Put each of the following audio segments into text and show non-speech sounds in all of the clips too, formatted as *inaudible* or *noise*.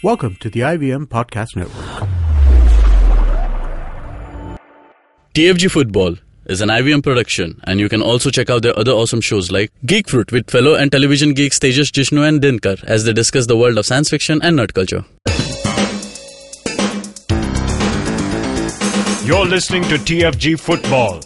Welcome to the IVM Podcast Network. TFG Football is an IVM production, and you can also check out their other awesome shows like Geek Fruit with fellow and television geeks Tejas Jishnu and Dinkar as they discuss the world of science fiction and nerd culture. You're listening to TFG Football.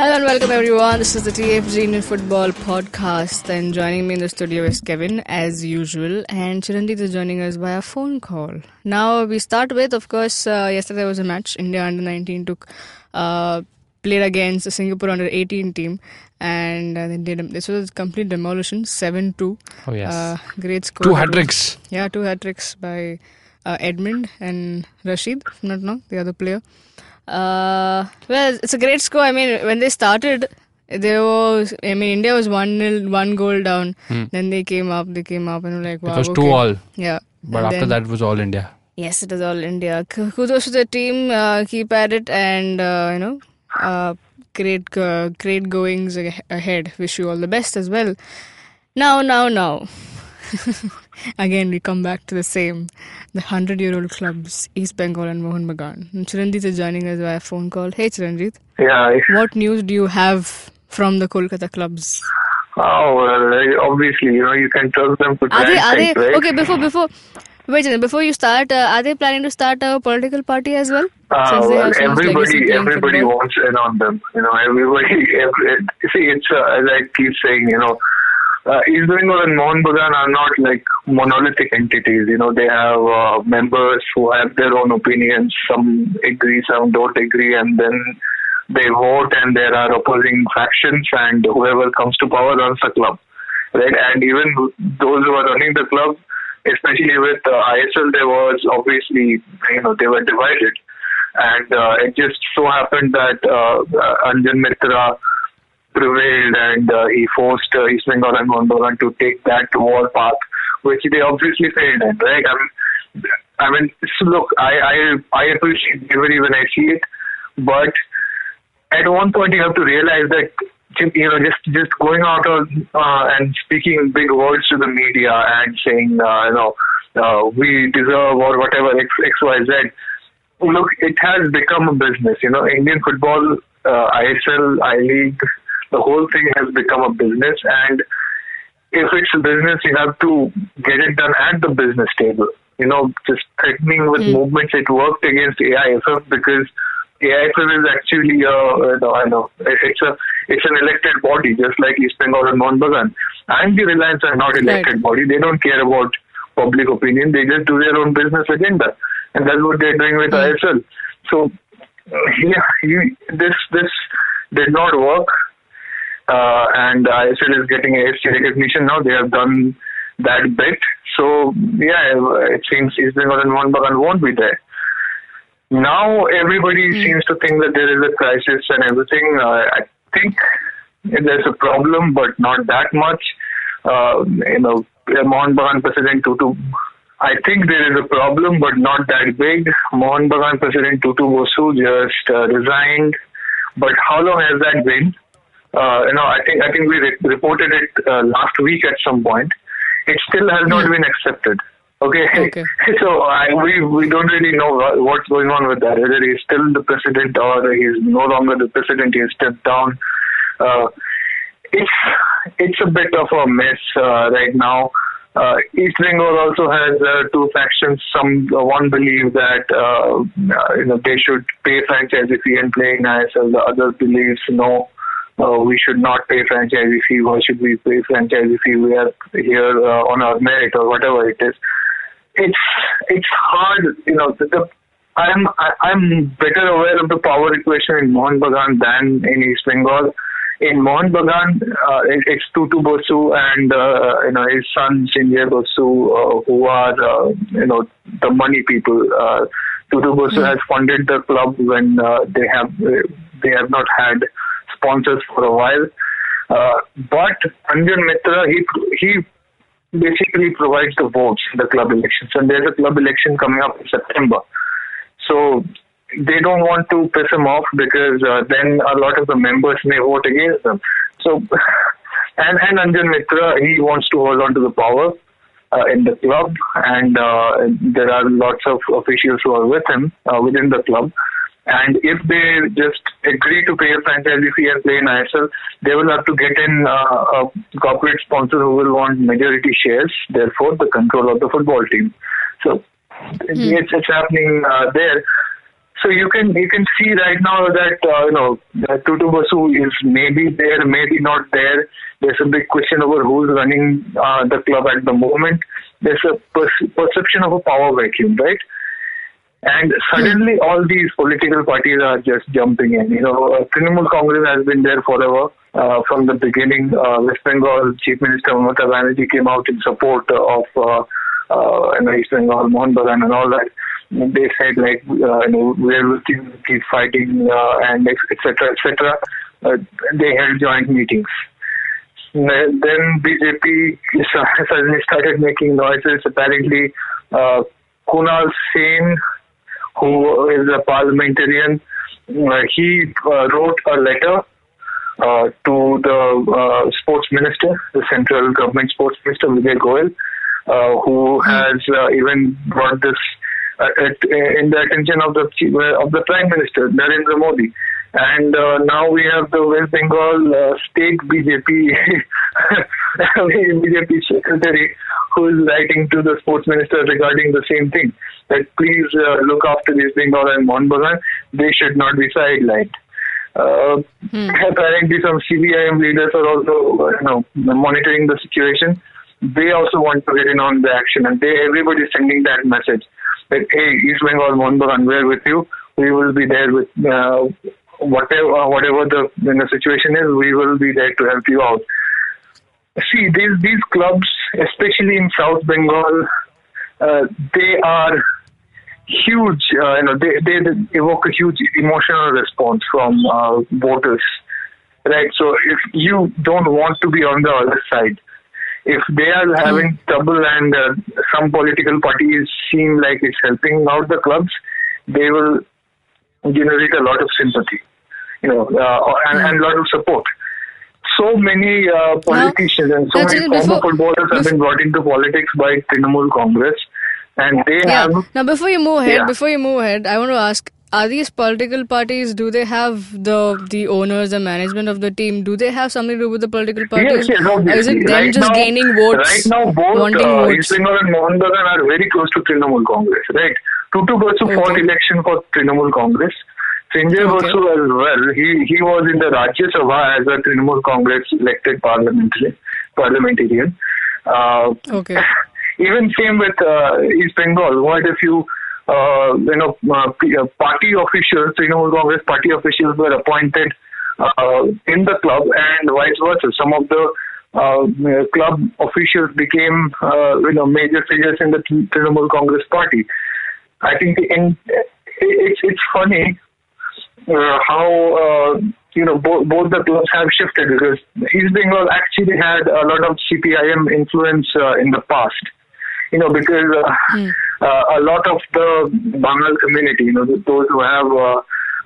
Hello and welcome everyone. This is the TFG Indian Football Podcast, and joining me in the studio is Kevin, as usual, and Chiranjit is joining us by a phone call. Now we start with, of course, uh, yesterday was a match. India under 19 took uh, played against the Singapore under 18 team, and uh, they did this was a complete demolition, seven two. Oh yes, Uh, great score. two hat tricks. Yeah, two hat tricks by uh, Edmund and Rashid, if not wrong, the other player. Uh, well, it's a great score. I mean, when they started, there was, I mean, India was 1 nil, one goal down. Then they came up, they came up, and were like, wow. Hmm. It was okay. two all, Yeah. but And after then- that was all India. Yes, it is all India. Kudos to the team. Uh, keep at it, and uh, you know, uh, great, uh, great goings ahead. Wish you all the best as well. Now, now, now. *laughs* Again, we come back to the same. The hundred-year-old clubs, East Bengal and Mohun Bagan. And Chiranjit is joining us via phone call. Hey, Chiranjit. Yeah. What news do you have from the Kolkata clubs? Oh, well, obviously, you know, you can trust them to Are they? Are they? right? Okay, before before. Wait before you start, uh, are they planning to start a political party as well? Uh, well, have so much legacy everybody, everybody football? wants in on them. You know, everybody. *laughs* Every, see, it's uh, as I keep saying. You know, uh, and Mohun Bagan are not like monolithic entities. You know, they have uh, members who have their own opinions. Some agree, some don't agree, and then they vote, and there are opposing factions, and whoever comes to power runs the club, right? And even those who are running the club, especially with uh, ISL, there was obviously, you know, they were divided. And uh, it just so happened that uh, uh, Anjan Mitra prevailed and uh, he forced uh, East Bengal and Bagan to take that war path, which they obviously failed right? I mean, I mean, look, I, I, I appreciate bravery when I see it, but at one point you have to realize that you know just just going out on, uh, and speaking big words to the media and saying uh, you know uh, we deserve or whatever x x y z look it has become a business you know indian football uh, isl i league the whole thing has become a business and if it's a business you have to get it done at the business table you know just threatening with movements it worked against aiff because AIFF is actually, uh, no, I know, it's a it's an elected body, just like East Bengal and Bagan. And the Reliance are not elected Right. body. They don't care about public opinion. They just do their own business agenda, and that's what they're doing with ISL. So, *clears throat* yeah, you, this this did not work, uh, and ISL is getting AFC recognition now. They have done that bit. So, yeah, it seems East Bengal and Mohun Bagan won't be there. Now everybody seems to think that there is a crisis and everything. Uh, I think there's a problem, but not that much. Uh, you know, Mohun Bagan President Tutu. I think there is a problem, but not that big. Mohun Bagan President Tutu Bosu just uh, resigned. But how long has that been? Uh, you know, I think I think we re- reported it uh, last week at some point. It still has not been accepted. Okay. Okay. *laughs* so I, we we don't really know what- what's going on with that. Whether he's still the president or he's no longer the president. He has stepped down. Uh, it's it's a bit of a mess uh, right now. Uh, East Bengal also has uh, two factions. Some uh, one believe that uh, uh, you know they should pay franchise fee and play in ISL. The other believes no, uh, we should not pay franchise fee. Why should we pay franchise fee? We are here uh, on our merit or whatever it is. It's it's hard, you know. The, the I'm I, I'm better aware of the power equation in Mohun Bagan than in East Bengal. In Mohun Bagan, uh, it, it's Tutu Bosu and uh, you know his son Srinjoy Bosu, uh, who are uh, you know the money people. Uh, Tutu Bosu has funded the club when uh, they have they have not had sponsors for a while. Uh, but Anjan Mitra, he he basically provides the votes in the club elections, and there's a club election coming up in September. So they don't want to piss him off because uh, then a lot of the members may vote against them. So, *laughs* and and Anjan Mitra, he wants to hold on to the power. uh, in the club, and uh, there are lots of officials who are with him uh, within the club. And if they just agree to pay a franchise fee and play in ISL, they will have to get in uh, a corporate sponsor who will want majority shares, therefore the control of the football team. So it's, it's happening uh, there. So you can you can see right now that uh, you know that Tutu Basu is maybe there, maybe not there. There's a big question over who's running uh, the club at the moment. There's a per- perception of a power vacuum, right? And suddenly, all these political parties are just jumping in. You know, uh, Trinamool Congress has been there forever. Uh, from the beginning, uh, West Bengal Chief Minister Mamata Banerjee came out in support of uh, uh, you know, East Bengal, Mohun Bagan, and all that. They said like, uh, you know, we're looking to keep fighting uh, and etc. etc. Uh, they held joint meetings. Then BJP *laughs* suddenly started making noises. Apparently, uh, Kunal Sen who is a parliamentarian, uh, he uh, wrote a letter uh, to the uh, sports minister, the central government sports minister, Vijay Goel, uh, who has uh, even brought this at, in the attention of the of the prime minister, Narendra Modi. And now we have the West Bengal state BJP *laughs* BJP secretary who is writing to the sports minister regarding the same thing that please uh, look after East Bengal and Bagan. They should not be sidelined. Uh, hmm. *laughs* Apparently, some CPIM leaders are also, uh, you know, monitoring the situation. They also want to get in on the action, and they everybody is sending that message that hey, East Bengal, Bagan, we're with you. We will be there with uh, whatever whatever the you know, situation is. We will be there to help you out. See, these these clubs, especially in South Bengal, uh, they are huge. Uh, you know, they, they evoke a huge emotional response from uh, voters, right? So if you don't want to be on the other side, if they are having mm. trouble and uh, some political parties seem like it's helping out the clubs, they will generate a lot of sympathy, you know, uh, and, and a lot of support so many uh, politicians and so many former footballers have been brought into politics by Trinamool Congress, and they yeah. have. Now, before you move ahead, yeah. before you move ahead, I want to ask: Are these political parties? Do they have the the owners, the management of the team? Do they have something to do with the political parties? Yes, yes, obviously. Is it them right just now, gaining votes? Right now, both uh, and Mohun Bagan are very close to Trinamool Congress, right? Tutu Basu okay. fought election for Trinamool Congress. Srinjoy okay. Basu as well. He he was in the Rajya Sabha as a Trinamool Congress elected parliamentary parliamentarian. Uh, okay. *coughs* Even same with uh, East Bengal. Quite a few uh, you know uh, uh party officials, Trinamool Congress party officials were appointed uh, in the club, and vice versa. Some of the uh, club officials became uh, you know major figures in the Trinamool Congress party. I think in, it's it's funny how uh, you know both, both the clubs have shifted because East Bengal actually had a lot of CPIM influence uh, in the past. You know because mm. a lot of the Bengal community, you know, those who have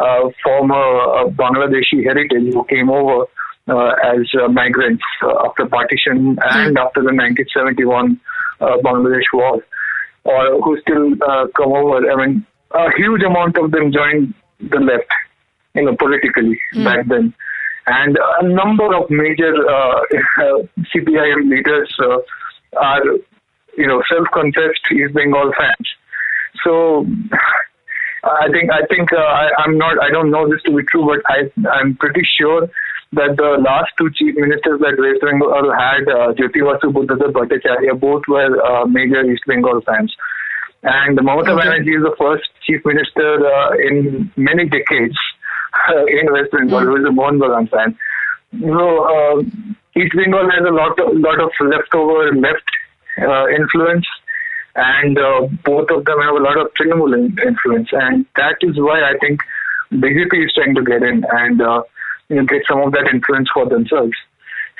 uh, former Bangladeshi heritage who came over uh, as uh, migrants uh, after partition and mm. after the 1971 Bangladesh war, or who still come over. I mean, a huge amount of them joined the left you know, politically mm. back then. And a number of major uh, *laughs* CPIM leaders uh, are, you know, self-confessed East Bengal fans. So I think I think uh, I, I'm not. I don't know this to be true, but I I'm pretty sure that the last two chief ministers that West Bengal had, uh, Jyoti Basu Buddhadeb Bhattacharya, both were uh, major East Bengal fans. And Mamata okay. Banerjee is the first chief minister uh, in many decades in West Bengal, mm. who is a Mohun Bagan fan. So uh, East Bengal has a lot of lot of leftover left uh, influence, and uh, both of them have a lot of Trinamool influence, and that is why I think BJP is trying to get in and uh, you know, get some of that influence for themselves. *laughs*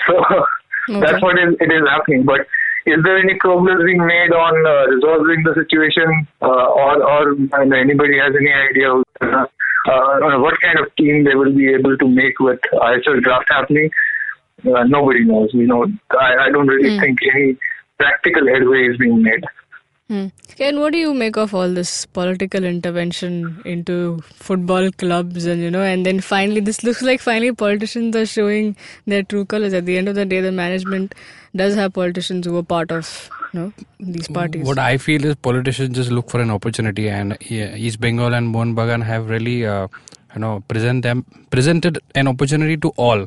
So okay. that's what is, it is happening. But is there any progress being made on uh, resolving the situation, uh, or or anybody has any idea? Uh, what kind of team they will be able to make with ISL draft happening. Uh, nobody knows. You know, I, I don't really mm. think any practical headway is being made. Hmm. Ken, what do you make of all this political intervention into football clubs and you know, and then finally, this looks like finally politicians are showing their true colors. At the end of the day, the management does have politicians who are part of know these parties. What I feel is politicians just look for an opportunity, and East Bengal and Mohun Bagan have really. Uh, you know, present them presented an opportunity to all.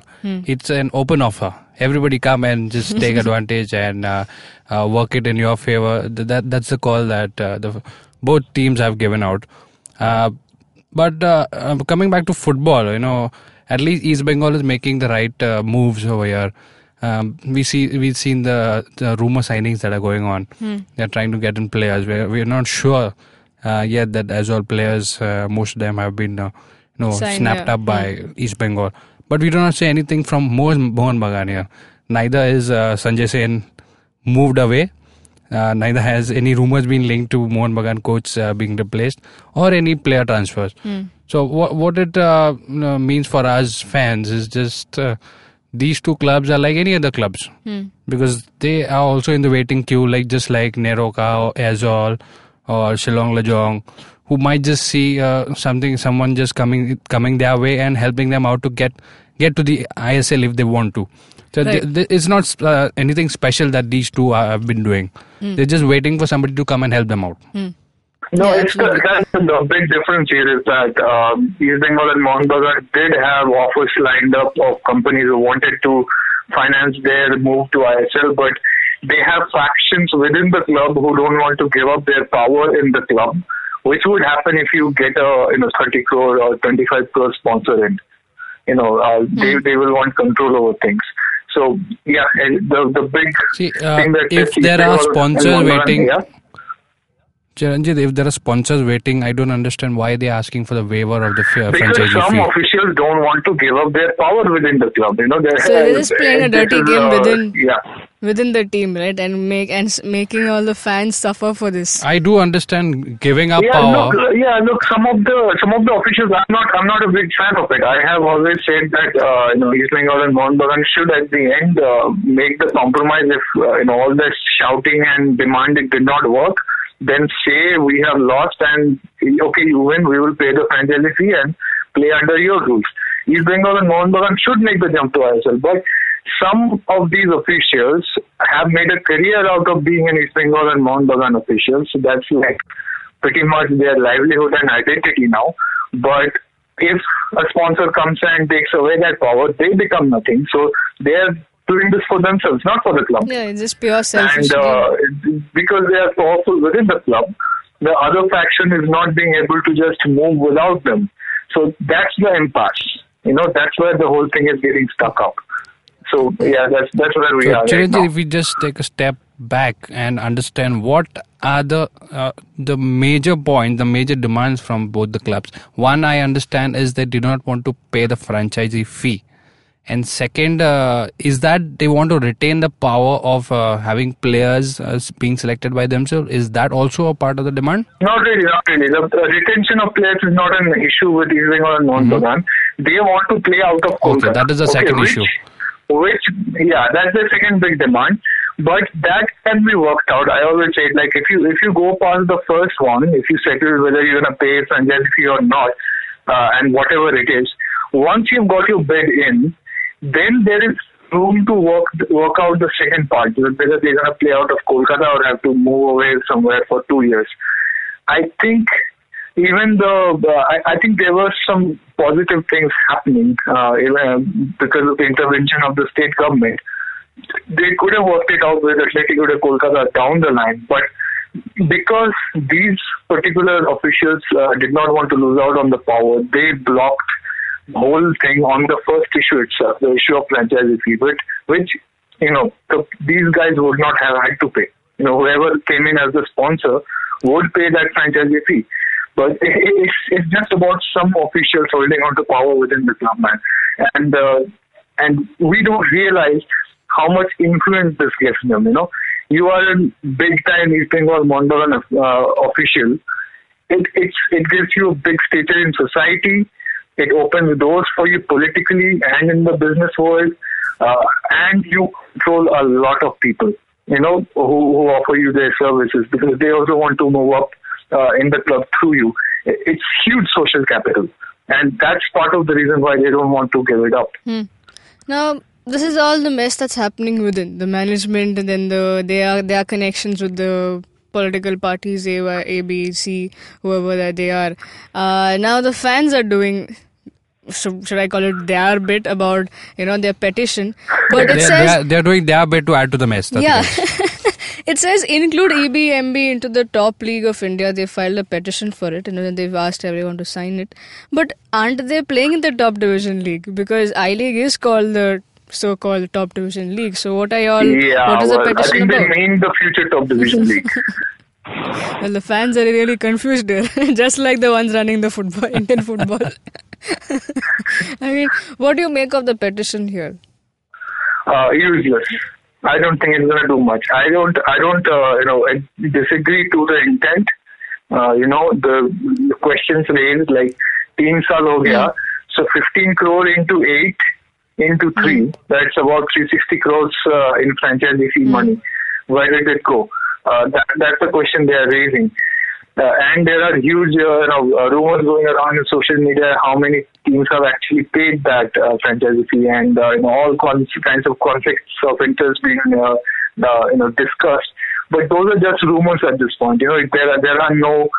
It's an open offer. Everybody come and just *laughs* take advantage and uh, uh, work it in your favor. Th- That that's the call that uh, the both teams have given out. Uh, but uh, um, coming back to football, you know, at least East Bengal is making the right uh, moves over here. Um, we see we've seen the, the rumor signings that are going on. They're trying to get in players. We're we're not sure uh, yet that as all players, uh, most of them have been uh, you know Signed, snapped yeah. up by East Bengal. But we do not see anything from Mohun Bagan here. Neither is uh, Sanjay Sen moved away. Uh, neither has any rumors been linked to Mohun Bagan coach uh, being replaced or any player transfers. So what what it uh, means for us fans is just uh, these two clubs are like any other clubs because they are also in the waiting queue, like just like NEROCA or Aizawl or Shillong Lajong, who might just see uh, something, someone just coming coming their way and helping them out to get get to the ISL if they want to. So Right. th- th- it's not uh, anything special that these two are, have been doing. They're just waiting for somebody to come and help them out. No, Yeah, it's the, absolutely. that's the big difference here is that um, East Bengal and Mohun Bagan did have offers lined up of companies who wanted to finance their move to ISL, but they have factions within the club who don't want to give up their power in the club, which would happen if you get a you know 30 crore or 25 crore sponsor in. You know, uh, they they will want control over things. So yeah, and the the big See, uh, thing that if there are sponsors Mohun Bagan- waiting- yeah. Chiranjit, if there are sponsors waiting, I don't understand why they're asking for the waiver of the f- Because franchise some fee. officials don't want to give up their power within the club. You know, they're, So they're just playing a dirty this is, game uh, within- Yeah, within the team, right? And make and s- making all the fans suffer for this. I do understand giving up yeah. power. Look, yeah. Look, some of the some of the officials. I'm not. I'm not a big fan of it. I have always said that uh, you know East Bengal and Mohun Bagan should at the end uh, make the compromise. If uh, you know all this shouting and demanding did not work, then say we have lost and okay, you win. We will pay the franchise fee and play under your rules. East Bengal and Mohun Bagan should make the jump to ISL, but some of these officials have made a career out of being an East Bengal and Mohun Bagan officials. So that's like pretty much their livelihood and identity now. But if a sponsor comes and takes away that power, they become nothing. So they're doing this for themselves, not for the club. Yeah, it's just pure selfish. And uh, because they are powerful within the club, the other faction is not being able to just move without them. So that's the impasse. You know, that's where the whole thing is getting stuck up. So yeah, that's that's where we So, are right if we just take a step back and understand what are the uh, the major points, the major demands from both the clubs. One, I understand, is they do not want to pay the franchisee fee, and second, uh, is that they want to retain the power of uh, having players uh, being selected by themselves. Is that also a part of the demand? Not really, not really. The, the retention of players is not an issue with Bengal and Mohun Bagan. They want to play out of Kolkata. Mm-hmm. that is the second which, issue. Which, yeah, that's the second big demand. But that can be worked out. I always say, like, if you if you go past the first one, if you settle whether you're gonna pay franchise fee or not, uh, and whatever it is, once you've got your bid in, then there is room to work work out the second part, whether they're gonna play out of Kolkata or have to move away somewhere for two years. I think even though uh, I, I think there were some positive things happening uh, even because of the intervention of the state government. They could have worked it out with Atletico de Kolkata down the line, but because these particular officials uh, did not want to lose out on the power, they blocked the whole thing on the first issue itself, the issue of franchise fee, which, which you know, the, these guys would not have had to pay. You know, whoever came in as the sponsor would pay that franchise fee. But it, it's, it's just about some officials holding on to power within the club, man. And, uh, and we don't realize how much influence this gives them, you know. You are a big time East Bengal Mohun Bagan uh, official. It, it's, it gives you a big stature in society. It opens doors for you politically and in the business world. Uh, and you control a lot of people. you know, who, who offer you their services because they also want to move up uh, in the club through you. It's huge social capital, and that's part of the reason why they don't want to give it up. Now, this is all the mess that's happening within the management, and then the their their connections with the political parties, A, B, C, whoever that they are. Uh, now the fans are doing. So should I call it their bit about you know their petition? But it They're, says they're, they're doing their bit to add to the mess. Yeah. it. *laughs* it says include E EBMB into the top league of India. They filed a petition for it, and then they've asked everyone to sign it. But aren't they playing in the top division league? Because I League is called the so-called top division league. So what are y'all? Yeah, what is well, the I petition think about? they mean the future top division *laughs* league. Well, the fans are really confused here, *laughs* just like the ones running the football, Indian football. *laughs* I mean, what do you make of the petition here? uh, useless. I don't think it's going to do much. I don't. I don't. Uh, you know, I disagree to the intent. Uh, you know, the, the questions raised like तीन साल हो गया. So 15 crore into eight into three. That's about 360 crores uh, in franchisee fee money. Where did it go? Uh, that, that's the question they are raising. Uh, and there are huge uh, you know, uh, rumors going around in social media how many teams have actually paid that uh, franchise fee and uh, you know, all kinds of conflicts of interest being you know discussed. But those are just rumors at this point. You know, there are there are no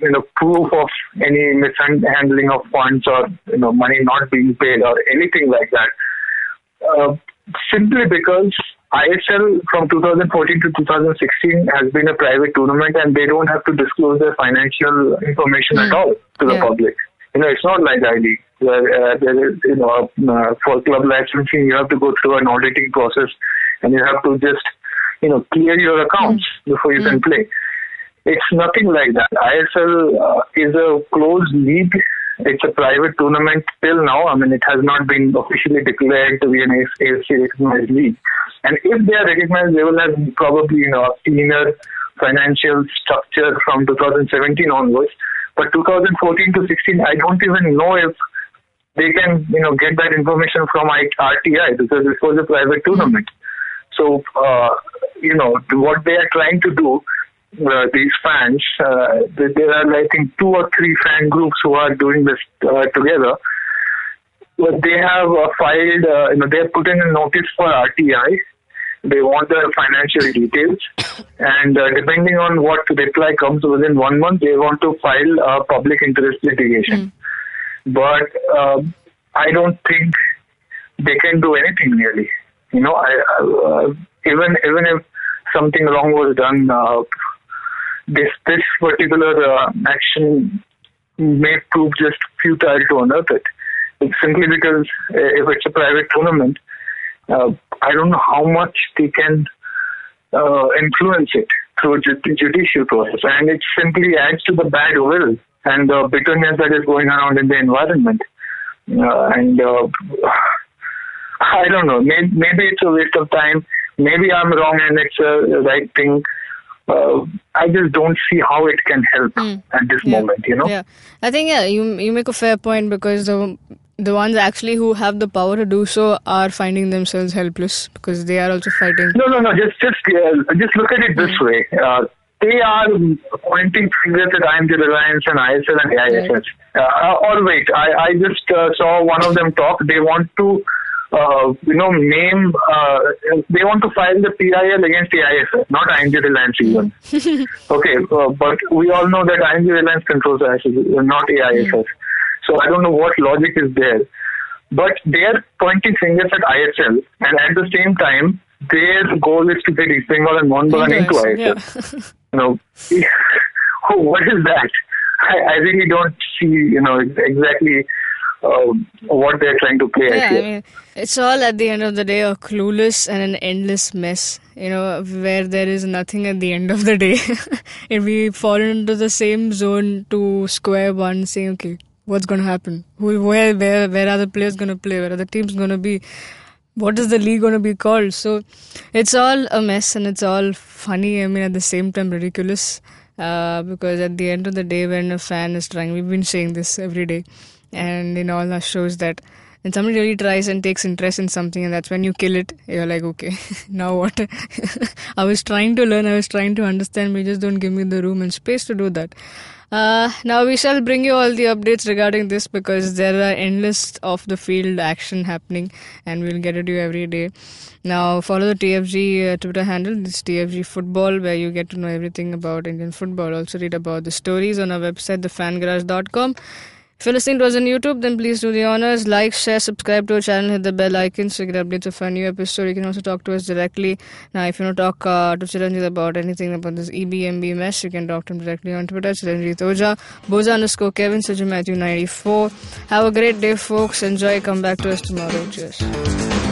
you know proof of any mishandling of funds or you know money not being paid or anything like that. Simply because ISL from 2014 to 2016 has been a private tournament and they don't have to disclose their financial information at all to the Yeah. public. You know, it's not like I League where uh, there is, you know, uh, for club licensing you have to go through an auditing process and you have to just, you know, clear your accounts before you can play. It's nothing like that. ISL uh, is a closed league. It's a private tournament till now. I mean, it has not been officially declared to be an AFC recognized league. And if they are recognized, they will have probably you know a cleaner financial structure from 2017 onwards. But 2014 to 16, I don't even know if they can you know get that information from RTI because it was a private tournament. So uh, you know what they are trying to do. Uh, these fans, uh, there are I think two or three fan groups who are doing this uh, together. But they have uh, filed, uh, you know, they have put in a notice for RTI. They want the financial details, *coughs* and uh, depending on what reply comes within one month, they want to file a public interest litigation. But uh, I don't think they can do anything really. You know, I, uh, even even if something wrong was done, uh, this this particular uh, action may prove just futile to unearth it. It's simply because uh, if it's a private tournament, uh, I don't know how much they can uh, influence it through ju- judicial process, and it simply adds to the bad will and the bitterness that is going around in the environment. Uh, and uh, I don't know. Maybe, maybe it's a waste of time. Maybe I'm wrong and it's a right thing. Uh, I just don't see how it can help at this Yeah. moment. You know. Yeah, I think yeah, you you make a fair point because the the ones actually who have the power to do so are finding themselves helpless because they are also fighting. No, no, no. Just, just, uh, just look at it this way. Uh, they are pointing fingers at IMG Reliance and ISL and AIFF. Uh, or wait, I, I just uh, saw one of them talk. They want to, uh, you know, name. Uh, they want to file the PIL against the ISS, not IMG Reliance even. *laughs* okay, uh, but we all know that IMG Reliance controls ISS, not AIFF. So I don't know what logic is there. But they're pointing fingers at ISL, and at the same time, their goal is to get East Bengal and Mohun Bagan into ISL. Yeah. *laughs* You know, *laughs* oh, what is that? I, I really don't see, you know, exactly uh, what they're trying to play Yeah, at I mean, it's all at the end of the day a clueless and an endless mess, you know, where there is nothing at the end of the day. *laughs* if we fall into the same zone to square one, saying, okay, what's going to happen? Who, where, where, where are the players going to play? Where are the teams going to be? What is the league going to be called? So it's all a mess and it's all funny. I mean, at the same time, ridiculous. Uh, because at the end of the day, when a fan is trying, we've been saying this every day, and in all our shows that when somebody really tries and takes interest in something, and that's when you kill it. You're like, okay, *laughs* now what? *laughs* I was trying to learn, I was trying to understand, but just don't give me the room and space to do that. Uh, now we shall bring you all the updates regarding this because there are endless off the field action happening and we'll get it to you every day. Now follow the TFG uh, Twitter handle, this TFG Football, where you get to know everything about Indian football. Also read about the stories on our website, thefangarage.com. If you're listening to us on YouTube, then please do the honors. Like, share, subscribe to our channel, hit the bell icon so you get updates of our new episode. You can also talk to us directly. Now, if you want to talk uh, to Chiranjit about anything about this EBMB mess, you can talk to him directly on Twitter, Chiranjit Oja, Boza underscore Kevin, Saju Matthew 94. Have a great day, folks. Enjoy. Come back to us tomorrow. Cheers.